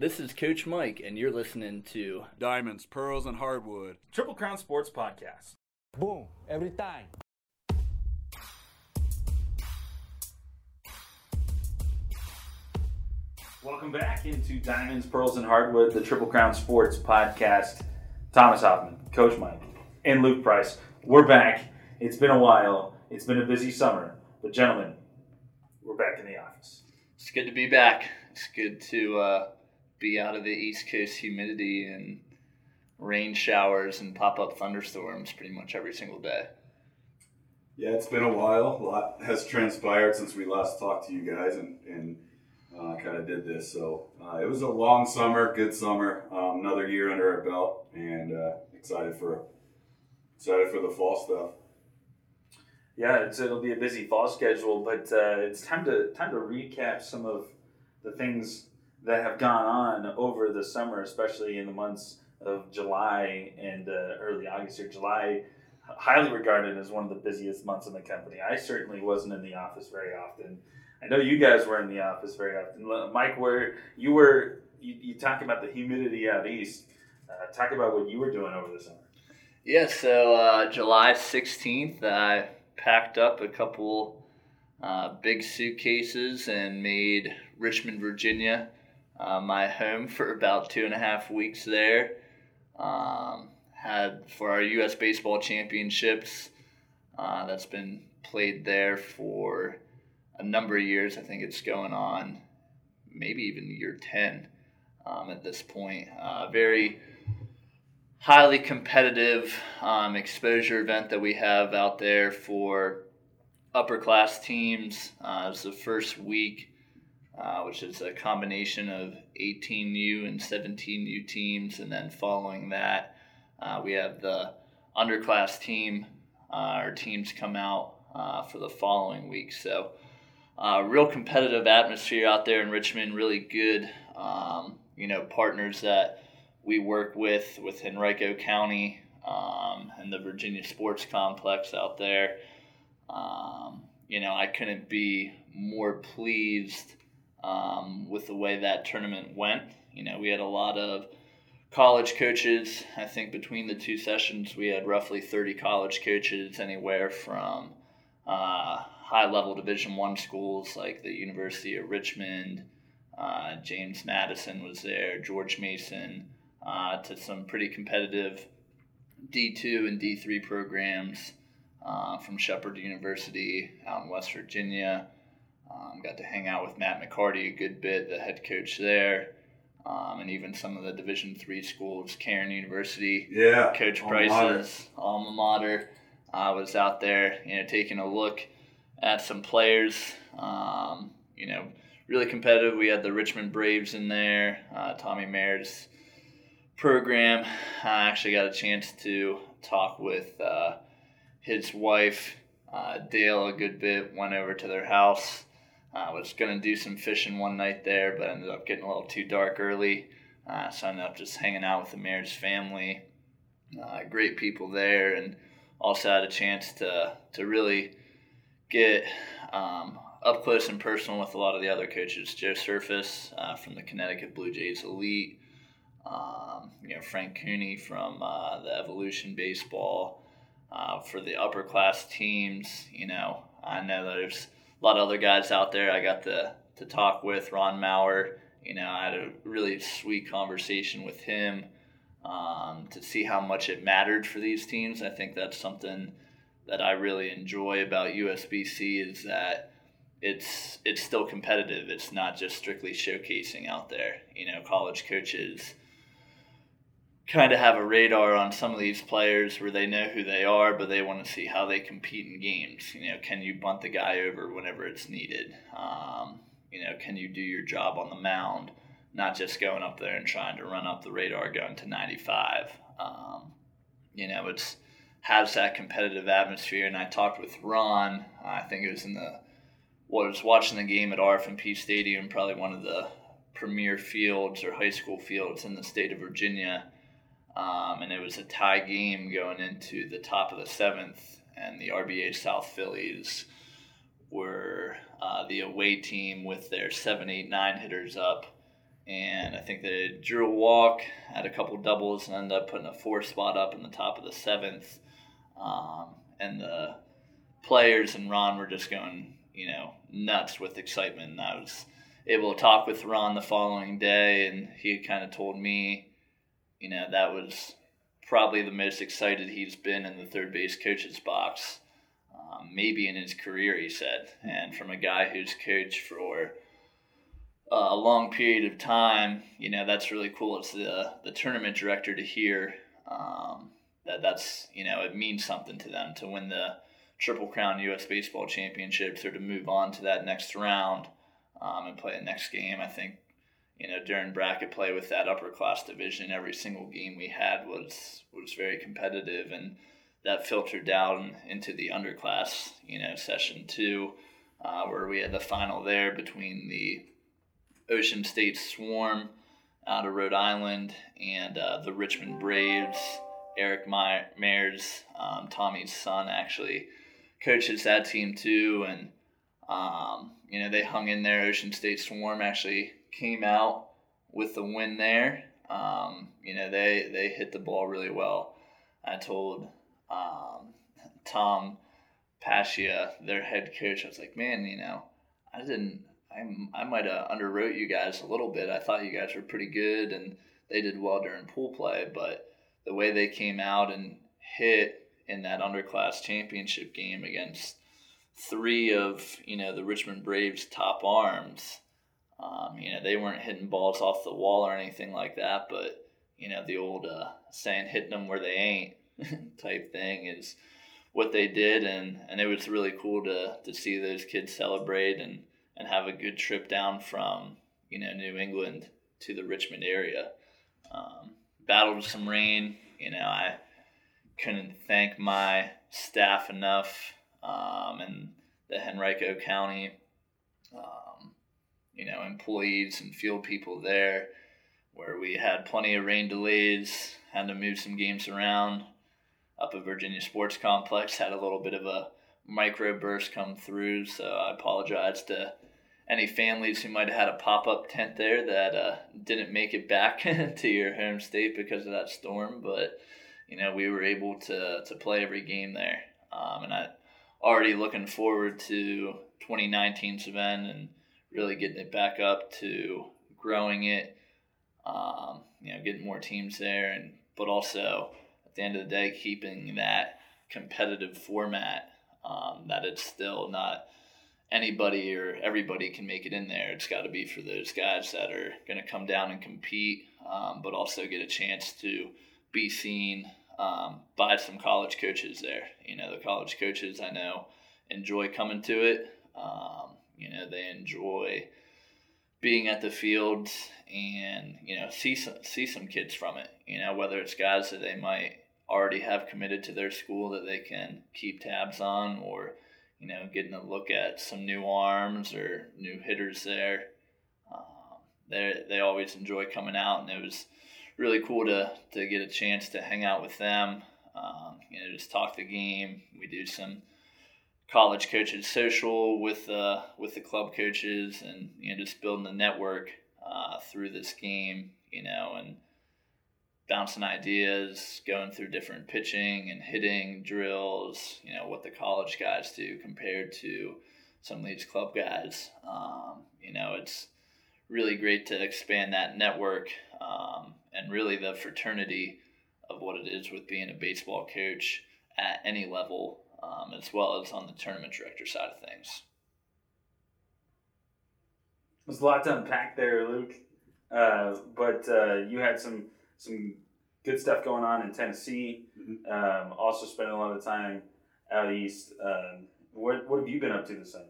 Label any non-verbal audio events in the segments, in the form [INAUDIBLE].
This is Coach Mike, and you're listening to Diamonds, Pearls, and Hardwood. Triple Crown Sports Podcast. Boom, every time. Welcome back into Diamonds, Pearls, and Hardwood, the Triple Crown Sports Podcast. Thomas Hoffman, Coach Mike, and Luke Price. We're back. It's been a while. It's been a busy summer. But, gentlemen, we're back in the office. It's good to be back. It's good to uh, be out of the East Coast humidity and rain showers and pop up thunderstorms pretty much every single day. Yeah, it's been a while. A lot has transpired since we last talked to you guys and, and uh, kind of did this. So uh, it was a long summer, good summer, um, another year under our belt, and uh, excited for excited for the fall stuff. Yeah, it's, it'll be a busy fall schedule, but uh, it's time to time to recap some of the things that have gone on over the summer, especially in the months of July and uh, early August. or July, highly regarded as one of the busiest months in the company. I certainly wasn't in the office very often. I know you guys were in the office very often. Mike, where you were, you, you talk about the humidity out east. Uh, talk about what you were doing over the summer. Yeah, so uh, July 16th, I packed up a couple uh, big suitcases and made Richmond, Virginia, uh, my home for about two and a half weeks there. Um, had for our U.S. Baseball Championships, uh, that's been played there for a number of years. I think it's going on maybe even year 10 um, at this point. Uh, very highly competitive um, exposure event that we have out there for upper class teams. Uh, it's the first week, uh, which is a combination of 18U and 17U teams, and then following that, uh, we have the underclass team. Uh, our teams come out uh, for the following week. So uh, real competitive atmosphere out there in Richmond. Really good, um, you know, partners that we work with with Henrico County um, and the Virginia Sports Complex out there. Um, you know, I couldn't be more pleased um, with the way that tournament went. You know, we had a lot of college coaches. I think between the two sessions, we had roughly 30 college coaches, anywhere from uh, high level Division One schools like the University of Richmond. Uh, James Madison was there, George Mason, uh, to some pretty competitive D2 and D3 programs uh, from Shepherd University out in West Virginia. Um, got to hang out with Matt McCarty a good bit, the head coach there, um, and even some of the Division three schools, Cairn University. Yeah, Coach Price's alma mater. I was out there, you know, taking a look at some players. Um, you know, really competitive. We had the Richmond Braves in there. Uh, Tommy Mayer's program. I actually got a chance to talk with uh, his wife, uh, Dale, a good bit. Went over to their house. I was going to do some fishing one night there, but ended up getting a little too dark early. Uh, so I ended up just hanging out with the Mayer's family. Uh, great people there, and also had a chance to, to really get um, up close and personal with a lot of the other coaches. Joe Surface uh, from the Connecticut Blue Jays Elite, um, you know Frank Cooney from uh, the Evolution Baseball. Uh, for the upper class teams, you know, I know there's a lot of other guys out there. I got to to talk with Ron Maurer. You know, I had a really sweet conversation with him um, to see how much it mattered for these teams. I think that's something that I really enjoy about USBC is that it's it's still competitive. It's not just strictly showcasing out there. You know, college coaches kind of have a radar on some of these players where they know who they are, but they want to see how they compete in games. You know, can you bunt the guy over whenever it's needed? Um, you know, can you do your job on the mound? Not just going up there and trying to run up the radar going to 95. Um, you know, it's has that competitive atmosphere. And I talked with Ron. I think it was in the was watching the game at RF&P Stadium, probably one of the premier fields or high school fields in the state of Virginia. Um, and it was a tie game going into the top of the seventh, and the RBA South Phillies were uh, the away team with their seven, eight, nine hitters up and I think they drew a walk, had a couple doubles, and ended up putting a four spot up in the top of the seventh. Um, and the players and Ron were just going, you know, nuts with excitement. And I was able to talk with Ron the following day, and he kind of told me, you know, that was probably the most excited he's been in the third base coach's box, um, maybe in his career, he said. And from a guy who's coached for uh, a long period of time, you know, that's really cool. It's the, the tournament director to hear um, that that's, you know, it means something to them to win the Triple Crown U.S. Baseball Championships or to move on to that next round um, and play the next game. I think, you know, during bracket play with that upper class division, every single game we had was was very competitive, and that filtered down into the underclass, you know, session two, uh, where we had the final there between the Ocean State Swarm out of Rhode Island and uh, the Richmond Braves. Eric Mayers, um, Tommy's son, actually coaches that team too, and um, you know they hung in there. Ocean State Swarm actually came out with the win there. Um, you know they they hit the ball really well. I told um, Tom Pascia, their head coach, I was like, man, you know, I didn't I, I might have underwrote you guys a little bit. I thought you guys were pretty good and they did well during pool play, but the way they came out and hit in that underclass championship game against three of you know the Richmond Braves top arms, um, you know they weren't hitting balls off the wall or anything like that, but you know the old uh, saying "hitting them where they ain't" [LAUGHS] type thing is what they did, and and it was really cool to to see those kids celebrate and and have a good trip down from you know New England to the Richmond area. Um, battled some rain. You know, I couldn't thank my staff enough um, and the Henrico County, um, you know, employees and field people there, where we had plenty of rain delays, had to move some games around. Up at Virginia Sports Complex, had a little bit of a microburst come through, so I apologize to any families who might have had a pop up tent there that uh, didn't make it back [LAUGHS] to your home state because of that storm. But you know, we were able to to play every game there, um, and I already looking forward to 2019's event and really getting it back up to growing it. Um, you know, getting more teams there, and but also at the end of the day, keeping that competitive format. Um, that it's still not anybody or everybody can make it in there. It's got to be for those guys that are going to come down and compete, um, but also get a chance to be seen um, by some college coaches there. You know, the college coaches I know enjoy coming to it. Um, you know, they enjoy being at the fields and you know see some see some kids from it. You know, whether it's guys that they might already have committed to their school that they can keep tabs on, or you know, getting a look at some new arms or new hitters there. Um, they they always enjoy coming out, and it was really cool to to get a chance to hang out with them. Um, you know, just talk the game. We do some college coaches social with uh, with the club coaches, and you know, just building the network uh, through this game. You know, and bouncing ideas, going through different pitching and hitting drills, you know, what the college guys do compared to some of these club guys. Um, you know, it's really great to expand that network um, and really the fraternity of what it is with being a baseball coach at any level, um, as well as on the tournament director side of things. There's a lot to unpack there, Luke. Uh, but uh, you had some some good stuff going on in Tennessee. Mm-hmm. Um, also spending a lot of time out east. Um, what what have you been up to this summer?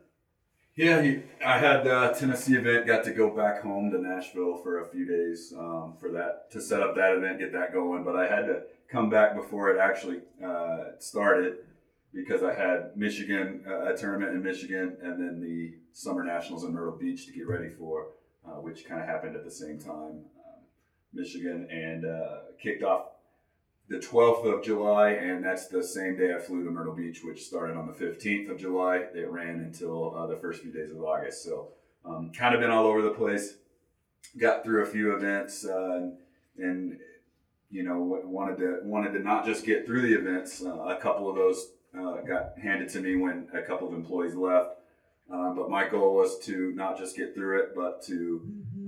Yeah, he, I had the Tennessee event. Got to go back home to Nashville for a few days um, for that to set up that event, get that going. But I had to come back before it actually uh, started because I had Michigan uh, a tournament in Michigan and then the Summer Nationals in Myrtle Beach to get ready for, uh, which kind of happened at the same time. Michigan, and uh, kicked off the 12th of July, and that's the same day I flew to Myrtle Beach, which started on the 15th of July. It ran until uh, the first few days of August. So, um, kind of been all over the place. got through a few events uh, and, and you know wanted to wanted to not just get through the events. Uh, a couple of those uh, got handed to me when a couple of employees left. Um, but my goal was to not just get through it, but to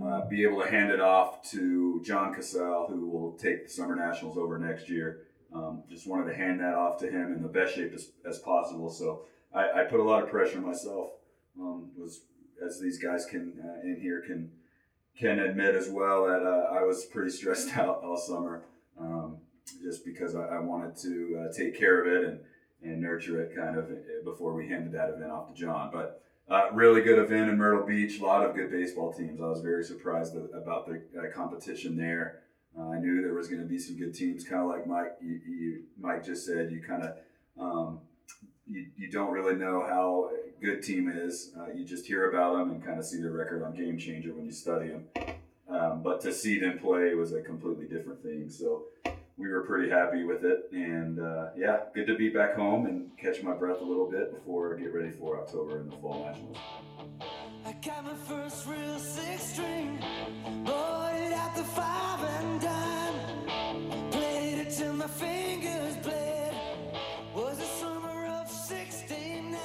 uh, be able to hand it off to John Cassell, who will take the Summer Nationals over next year. Um, just wanted to hand that off to him in the best shape as, as possible. So I, I put a lot of pressure on myself. Um, was as these guys can uh, in here can can admit as well that uh, I was pretty stressed [LAUGHS] out all summer, um, just because I, I wanted to uh, take care of it and and nurture it kind of uh, before we handed that event off to John. But uh, really good event in Myrtle Beach. A lot of good baseball teams. I was very surprised about the uh, competition there. Uh, I knew there was going to be some good teams, kind of like Mike. You, you, Mike just said. You kind of um, you, you don't really know how a good team is. Uh, you just hear about them and kind of see their record on Game Changer when you study them. Um, but to see them play was a completely different thing. So we were pretty happy with it. And uh, yeah, good to be back home and catch my breath a little bit before I get ready for October and the Fall Nationals. I got my first real six string, bought it at the five and dime. Played it till my fingers bled. Was the summer of '69.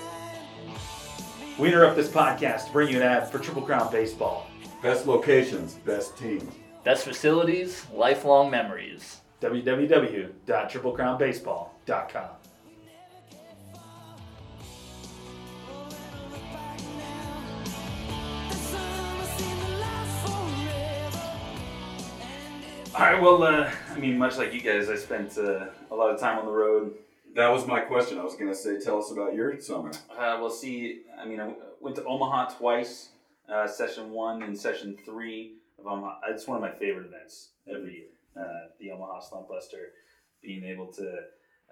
We interrupt this podcast to bring you an ad for Triple Crown Baseball. Best locations, best teams. Best facilities, lifelong memories. www.triplecrownbaseball.com. The summer seemed to last forever. All right, well, uh, I mean, much like you guys, I spent uh, a lot of time on the road. That was my question. I was going to say, tell us about your summer. Uh, we'll see. I mean, I went to Omaha twice, uh, session one and session three of Omaha. It's one of my favorite events every year. Uh, the Omaha Slump Buster, being able to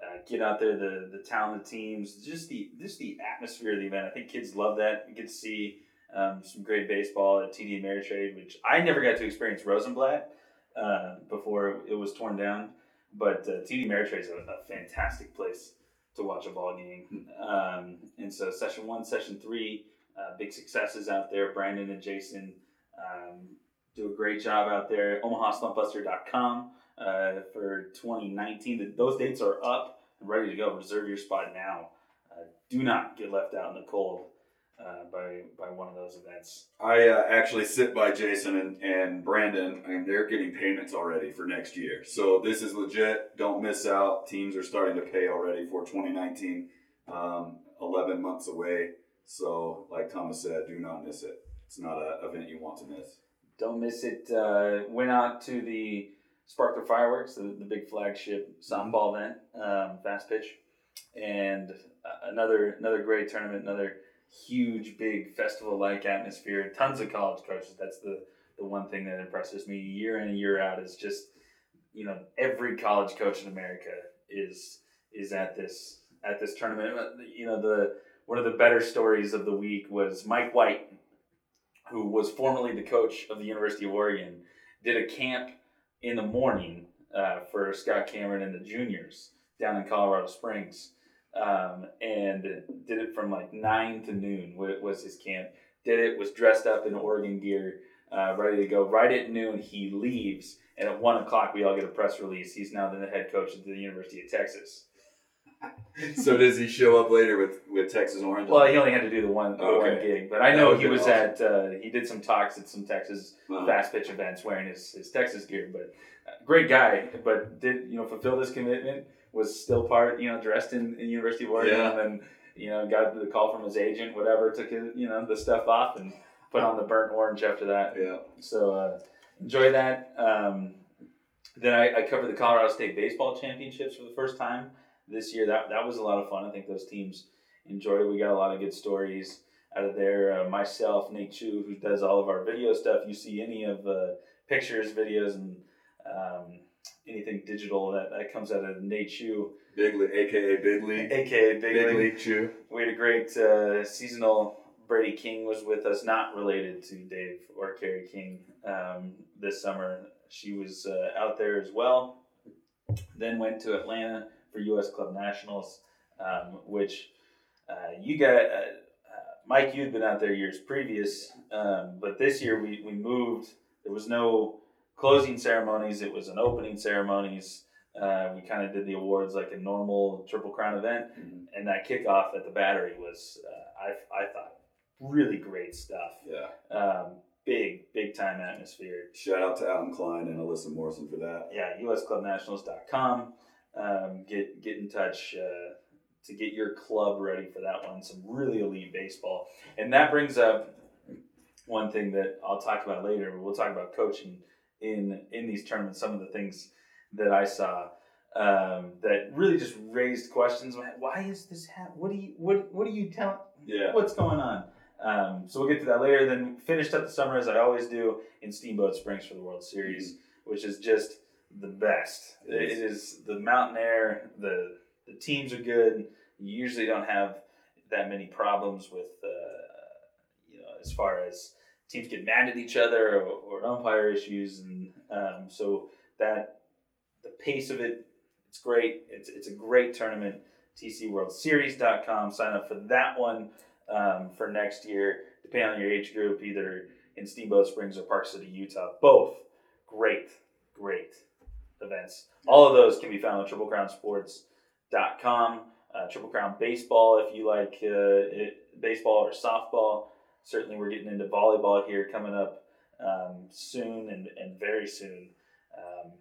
uh, get out there, the the talented teams, just the just the atmosphere of the event. I think kids love that. You get to see um, some great baseball at TD Ameritrade, which I never got to experience Rosenblatt uh, before it was torn down. But uh, TD Ameritrade is a, a fantastic place to watch a ball game. Um, and so session one, session three, uh, big successes out there. Brandon and Jason um, do a great job out there. OmahaSlumpbuster.com uh, for 2019. Those dates are up and ready to go. Reserve your spot now. Uh, do not get left out in the cold uh, by by one of those events. I uh, actually sit by Jason and, and Brandon, and they're getting payments already for next year. So this is legit. Don't miss out. Teams are starting to pay already for 2019, um, 11 months away. So, like Thomas said, do not miss it. It's not an event you want to miss. Don't miss it. Uh, went out to the Sparkler Fireworks, the, the big flagship softball event, um, fast pitch, and uh, another another great tournament, another huge, big festival-like atmosphere. Tons of college coaches. That's the the one thing that impresses me year in and year out is just you know every college coach in America is is at this at this tournament. You know the one of the better stories of the week was Mike White, who was formerly the coach of the University of Oregon, did a camp in the morning uh, for Scott Cameron and the juniors down in Colorado Springs, um, and did it from like nine to noon. wa- Was his camp? Did it? Was dressed up in Oregon gear, uh, ready to go. Right at noon, he leaves, and at one o'clock, we all get a press release. He's now the head coach at the University of Texas. [LAUGHS] so does he show up later with, with Texas Orange? Well, he only had to do the one, the one gig, but I That know he was awesome. at. Uh, he did some talks at some Texas Uh, fast pitch events wearing his, his Texas gear. But uh, great guy, but did you know fulfill this commitment? Was still part you know dressed in, in University of Oregon, Yeah. and then you know got the call from his agent, whatever, took his, you know the stuff off and put on the burnt orange after that. yeah. So uh, enjoy that. Um, then I, I covered the Colorado State Baseball Championships for the first time this year. That that was a lot of fun. I think those teams enjoyed it. We got a lot of good stories out of there. Uh, myself, Nate Chu, who does all of our video stuff. You see any of uh, pictures, videos, and um, anything digital that, that comes out of Nate Chu, Big League, aka Big League. aka Big, Big League. League Chew. We had a great uh, seasonal. Brady King was with us, not related to Dave or Carrie King um, this summer. She was uh, out there as well. Then went to Atlanta for U.S. Club Nationals, um, which uh, you got. Uh, uh, Mike, you'd been out there years previous, um, but this year we, we moved there was no closing ceremonies. It was an opening ceremonies. Uh, we kind of did the awards like a normal Triple Crown event, Mhm. and that kickoff at the Battery was, uh, I, I thought, really great stuff. Yeah. Um, big, big time atmosphere. Shout out to Alan Klein and Alyssa Morrison for that. Yeah, usclubnationals.com. Um, get get in touch uh, to get your club ready for that one. Some really elite baseball, and that brings up one thing that I'll talk about later. We'll talk about coaching in in these tournaments. Some of the things that I saw um, that really just raised questions. Why is this happening? What do you what What do you tell? Yeah. What's going on? Um, so we'll get to that later. Then finished up the summer as I always do in Steamboat Springs for the World Series, which is just the best. It It is. is the mountain air. the The teams are good. You usually don't have that many problems with, uh, you know, as far as teams get mad at each other or, or umpire issues, and um, so that the pace of it, it's great. It's it's a great tournament. TCWorldSeries.com. Sign up for that one um, for next year, depending on your age group, either in Steamboat Springs or Park City, Utah. Both great, great events. All of those can be found on TripleCrownSports.com. Uh, Triple Crown Baseball, if you like uh, it, baseball or softball. Certainly, we're getting into volleyball here coming up um, soon and, and very soon. Um,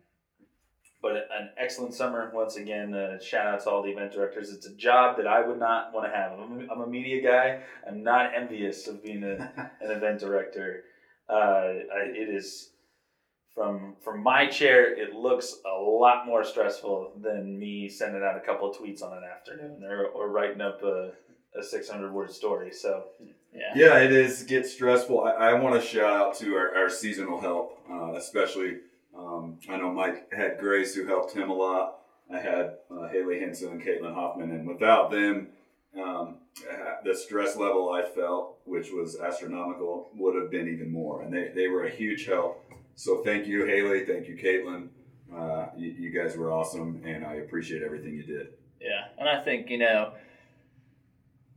but an excellent summer once again. Uh, shout out to all the event directors. It's a job that I would not want to have. I'm a, I'm a media guy. I'm not envious of being a, [LAUGHS] an event director. Uh, I, it is from from my chair. It looks a lot more stressful than me sending out a couple of tweets on an afternoon or, or writing up a, a 600 word story. So Yeah. Yeah, it is. Get stressful. I, I want to shout out to our, our seasonal help, uh, especially. Um, I know Mike had Grace who helped him a lot. I had uh, Haley Henson and Caitlin Hoffman, and without them, um, the stress level I felt, which was astronomical, would have been even more. And they, they were a huge help. So thank you, Haley. Thank you, Caitlin. Uh, you, you guys were awesome, and I appreciate everything you did. Yeah, and I think you know,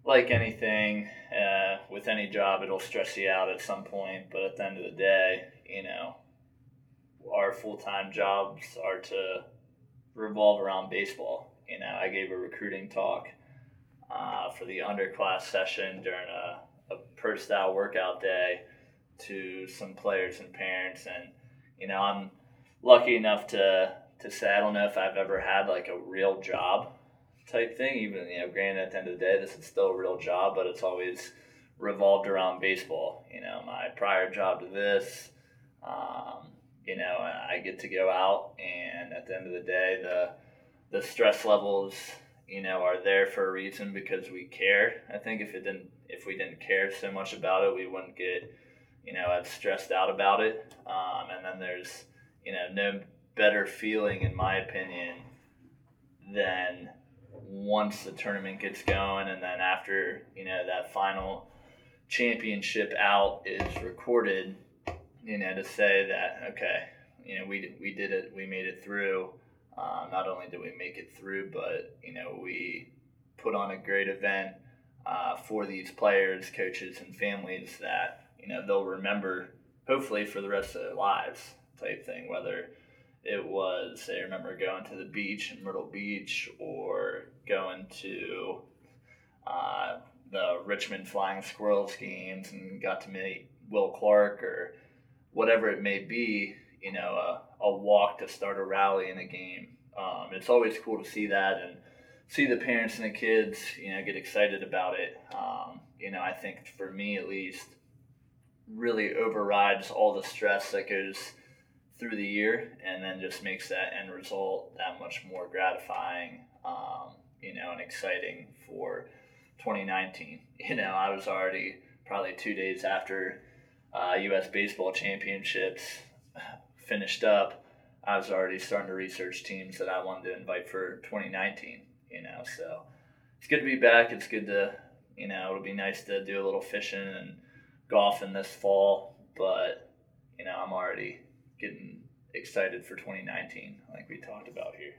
like anything uh, with any job, it'll stress you out at some point. But at the end of the day, you know, our full time jobs are to revolve around baseball. You know, I gave a recruiting talk uh, for the underclass session during a, a style workout day to some players and parents, and you know, I'm lucky enough to to say I don't know if I've ever had like a real job type thing. Even you know, granted, at the end of the day, this is still a real job, but it's always revolved around baseball. You know, my prior job to this, um, you know, I get to go out, and at the end of the day, the the stress levels, you know, are there for a reason because we care. I think if it didn't, if we didn't care so much about it, we wouldn't get, you know, I've stressed out about it. Um, and then there's, you know, no better feeling, in my opinion, than once the tournament gets going and then after you know that final championship out is recorded you know to say that okay you know we, we did it we made it through um, not only did we make it through but you know we put on a great event uh, for these players coaches and families that you know they'll remember hopefully for the rest of their lives type thing whether it was I remember going to the beach in Myrtle Beach or going to uh, the Richmond Flying Squirrels games and got to meet Will Clark or whatever it may be, you know, a, a walk to start a rally in a game. Um, it's always cool to see that and see the parents and the kids, you know, get excited about it. Um, you know, I think for me at least, really overrides all the stress that goes through the year and then just makes that end result that much more gratifying um, you know and exciting for 2019 [LAUGHS] you know i was already probably two days after uh, us baseball championships [LAUGHS] finished up i was already starting to research teams that i wanted to invite for 2019 you know so it's good to be back. It's good to you know it'll be nice to do a little fishing and golfing this fall but you know i'm already getting excited for 2019, like we talked about here.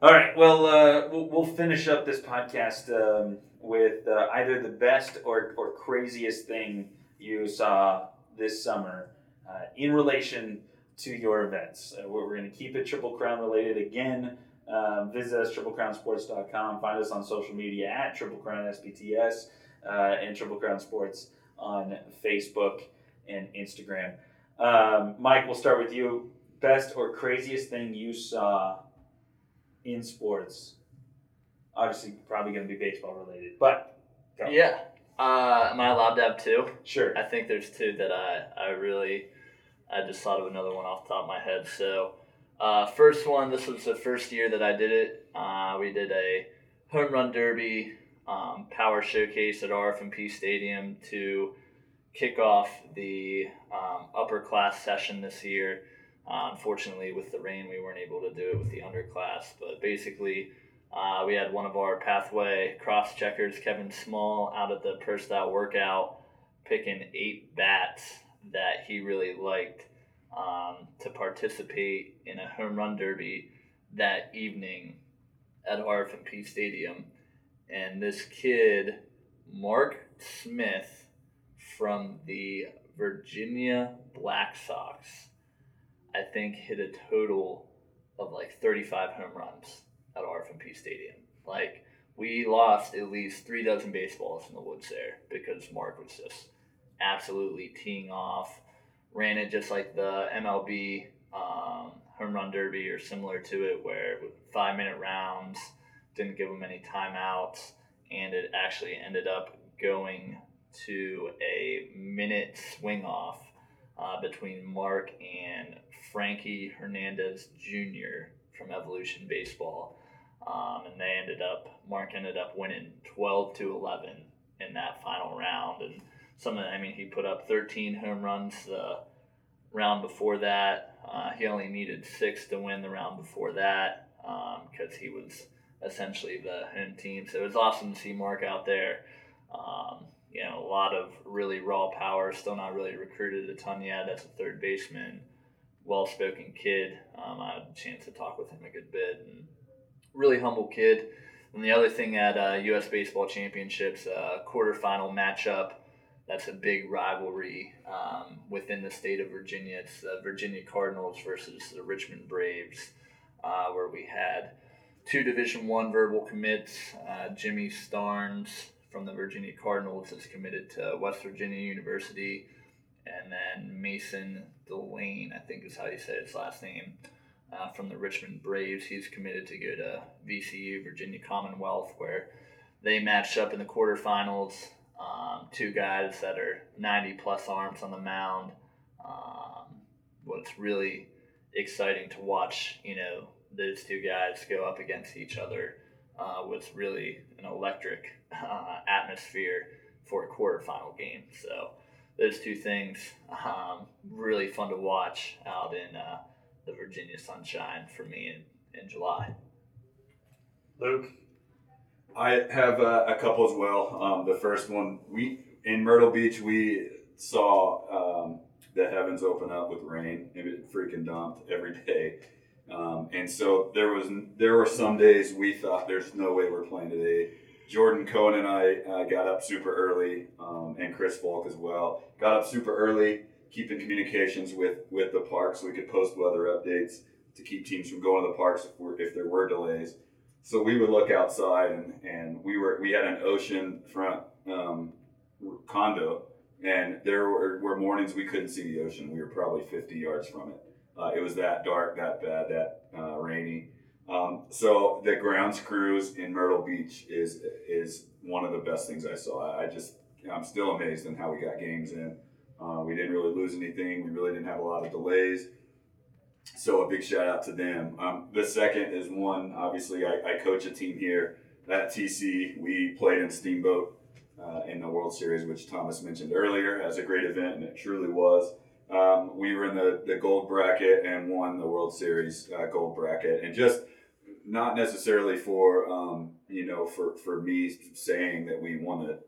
All right. Well, uh, we'll, we'll finish up this podcast um, with uh, either the best or, or craziest thing you saw this summer. Uh, in relation to your events. Uh, we're going to keep it Triple Crown related again. Um, visit us, triplecrownsports.com. Find us on social media at Triple Crown SPTS uh, and Triple Crown Sports on Facebook and Instagram. Um, Mike, we'll start with you. Best or craziest thing you saw in sports? Obviously, probably going to be baseball related, but go. Yeah. Uh, am I allowed to have two? sure. I think there's two that I, I really, I just thought of another one off the top of my head. So, uh, first one, this was the first year that I did it. Uh, we did a home run derby um, power showcase at RF&P Stadium to kick off the um, upper class session this year. Uh, unfortunately, with the rain, we weren't able to do it with the underclass. But basically, uh, we had one of our pathway cross checkers, Kevin Small, out at the pro style workout, picking eight bats that he really liked um, to participate in a home run derby that evening at RF&P Stadium. And this kid, Mark Smith from the Virginia Black Sox, I think hit a total of like 35 home runs at RF&P Stadium. Like, we lost at least three dozen baseballs in the woods there because Mark was just absolutely teeing off. Ran it just like the MLB um, home run derby or similar to it, where five minute rounds, didn't give them any timeouts, and it actually ended up going to a minute swing off uh, between Mark and Frankie Hernandez Jr. from Evolution Baseball. Um, and they ended up, Mark ended up winning 12 to 11 in that final round. And some of, I mean, he put up 13 home runs the round before that. Uh, he only needed six to win the round before that because he was essentially the home team. So it was awesome to see Mark out there. Um, you know, a lot of really raw power, still not really recruited a ton yet That's a third baseman. Well spoken kid. Um, I had a chance to talk with him a good bit and really humble kid. And the other thing at uh, U.S. Baseball Championships, uh, quarterfinal matchup, that's a big rivalry um, within the state of Virginia. It's the Virginia Cardinals versus the Richmond Braves, uh, where we had two Division One verbal commits. Uh, Jimmy Starnes from the Virginia Cardinals is committed to West Virginia University, and then Mason Delane, I think is how you say his last name, uh, from the Richmond Braves. He's committed to go to VCU, Virginia Commonwealth, where they matched up in the quarterfinals. Um, two guys that are 90 plus arms on the mound. Um, what's really exciting to watch, you know, those two guys go up against each other uh, was really an electric uh, atmosphere for a quarterfinal game. So those two things um, really fun to watch out in uh, the Virginia sunshine for me in, in July. Luke. I have uh, a couple as well. Um, the first one, we in Myrtle Beach, we saw um, the heavens open up with rain. It freaking dumped every day, um, and so there was there were some days we thought there's no way we're playing today. Jordan Cohen and I uh, got up super early, um, and Chris Falk as well. Got up super early, keeping communications with with the park so we could post weather updates to keep teams from going to the parks if, if there were delays so we would look outside and, and we were we had an ocean front um, condo and there were, were mornings we couldn't see the ocean we were probably 50 yards from it uh, it was that dark that bad that uh, rainy um, so the grounds crews in myrtle beach is is one of the best things i saw i just i'm still amazed in how we got games in uh, we didn't really lose anything we really didn't have a lot of delays so a big shout out to them. Um, the second is one. Obviously, I, I coach a team here at TC. We played in Steamboat uh, in the World Series, which Thomas mentioned earlier, as a great event, and it truly was. Um, we were in the, the gold bracket and won the World Series uh, gold bracket, and just not necessarily for um, you know for for me saying that we won the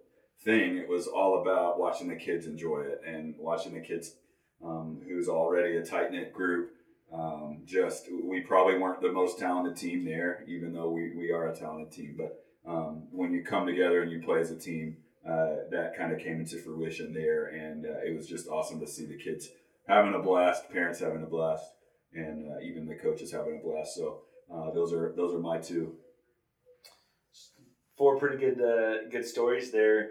thing. It was all about watching the kids enjoy it and watching the kids um, who's already a tight knit group um, just we probably weren't the most talented team there, even though we, we are a talented team. But um, when you come together and you play as a team, uh, that kind of came into fruition there, and uh, it was just awesome to see the kids having a blast, parents having a blast, and uh, even the coaches having a blast. So uh, those are those are my two. Four pretty good uh, good stories there.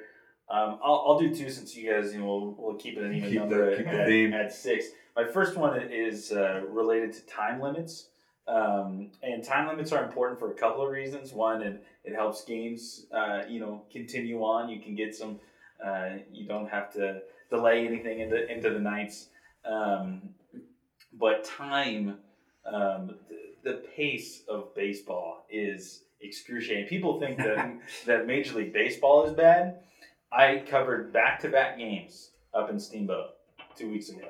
Um, I'll, I'll do two since you guys you know we'll, we'll keep it an even Keep number the- keep the at, theme. at six. My first one is uh, related to time limits. Um, and time limits are important for a couple of reasons. One, it, it helps games, uh, you know, continue on. You can get some, uh, you don't have to delay anything into, into the nights. Um, but time, um, the, the pace of baseball is excruciating. People think that, [LAUGHS] that Major League Baseball is bad. I covered back to back games up in Steamboat two weeks ago.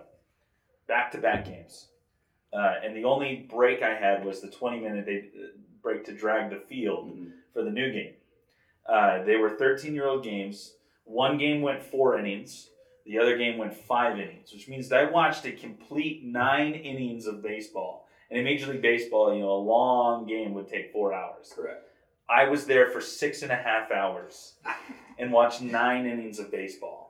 Back to back games. Uh, and the only break I had was the 20 minute they, break to drag the field for the new game. Uh, they were 13 year old games. One game went four innings, the other game went five innings, which means that I watched a complete nine innings of baseball. And in Major League Baseball, you know, a long game would take four hours. Correct. I was there for six and a half hours and watched nine innings of baseball.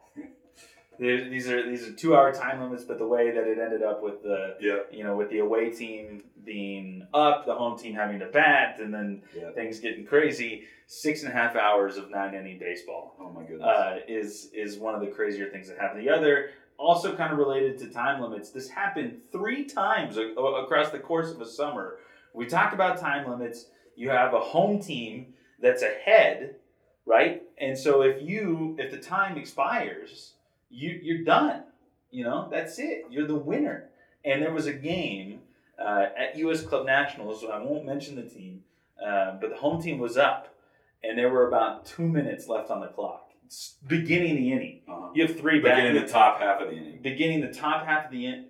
These are these are two hour time limits, but the way that it ended up with the Yeah. you know with the away team being up, the home team having to bat, and then Yeah. things getting crazy. Six and a half hours of nine inning baseball Oh my goodness. uh, is is one of the crazier things that happened. The other, also kind of related to time limits, this happened three times a- across the course of a summer. We talk about time limits. You have a home team that's ahead, right? And so if you if the time expires, you you're done. You know that's it. You're the winner. And there was a game uh, at U.S. Club Nationals. I won't mention the team, uh, but the home team was up, and there were about two minutes left on the clock. It's beginning the inning. uh-huh. You have three Beginning back. the top half of the inning, beginning the top half of the in,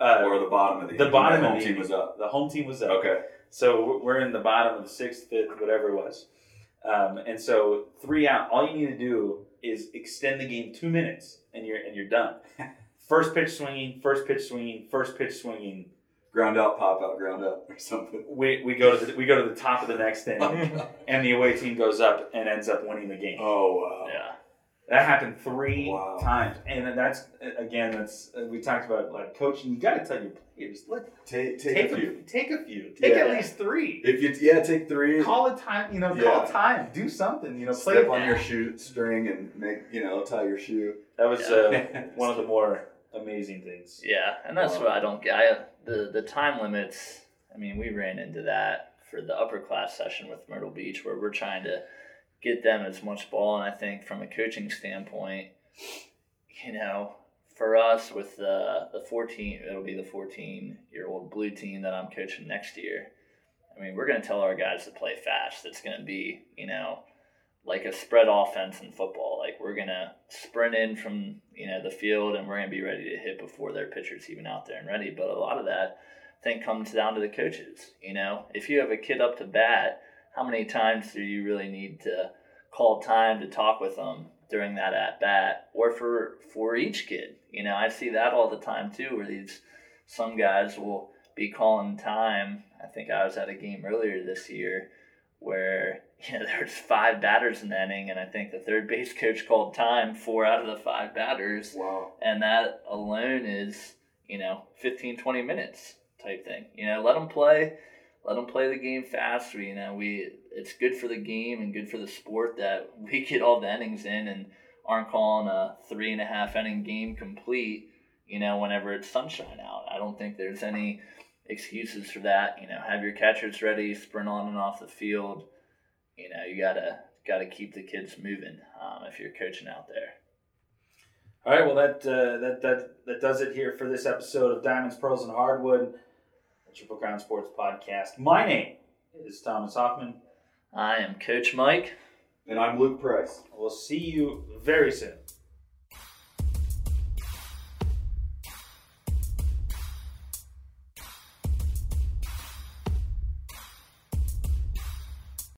uh, or the bottom of the the inning. bottom The of home the team inning. was up. the home team was up. Okay. So we're in the bottom of the sixth, fifth, whatever it was. Um, and so three out. All you need to do is extend the game two minutes, and you're and you're done. [LAUGHS] First pitch swinging, first pitch swinging, first pitch swinging. Ground out, pop out, ground out, or something. We, we go to the, we go to the top of the next inning, [LAUGHS] and the away team goes up and ends up winning the game. Oh wow. Yeah. That happened three Wow. times, and then that's again. That's uh, we talked about like coaching. You got to tell your players, look, Take take, take a a few. take a few, take Yeah. at least three. If you yeah, take three. Call a time, you know, Yeah. call time, do something, you know, play. Step on your shoe string and make you know tie your shoe. That was Yeah. uh, [LAUGHS] one of the more amazing things. Yeah, and that's Wow. what I don't get. I, the the time limits. I mean, we ran into that for the upper class session with Myrtle Beach, where we're trying to get them as much ball. And I think from a coaching standpoint, you know, for us with the the fourteen, it'll be the fourteen year old blue team that I'm coaching next year. I mean, we're going to tell our guys to play fast. It's going to be, you know, like a spread offense in football. Like we're gonna sprint in from you know the field and we're gonna be ready to hit before their pitcher's even out there and ready. But a lot of that I think comes down to the coaches. You know, if you have a kid up to bat, how many times do you really need to call time to talk with them during that at bat, or for for each kid? You know, I see that all the time too, where these some guys will be calling time. I think I was at a game earlier this year where you know there's five batters in the inning, and I think the third base coach called time four out of the five batters, Wow. and that alone is you know 15, 20 minutes type thing. You know, let them play, let them play the game fast. We, you know, we it's good for the game and good for the sport that we [LAUGHS] get all the innings in and aren't calling a three and a half inning game complete. You know, whenever it's sunshine out, I don't think there's any excuses for that. You know, have your catchers ready, sprint on and off the field. You know, you gotta gotta keep the kids moving um, if you're coaching out there. All right, well that uh, that that that does it here for this episode of Diamonds, Pearls, and Hardwood, Triple Crown Sports Podcast. My name is Thomas Hoffman. I am Coach Mike. And I'm Luke Price. We'll see you very soon.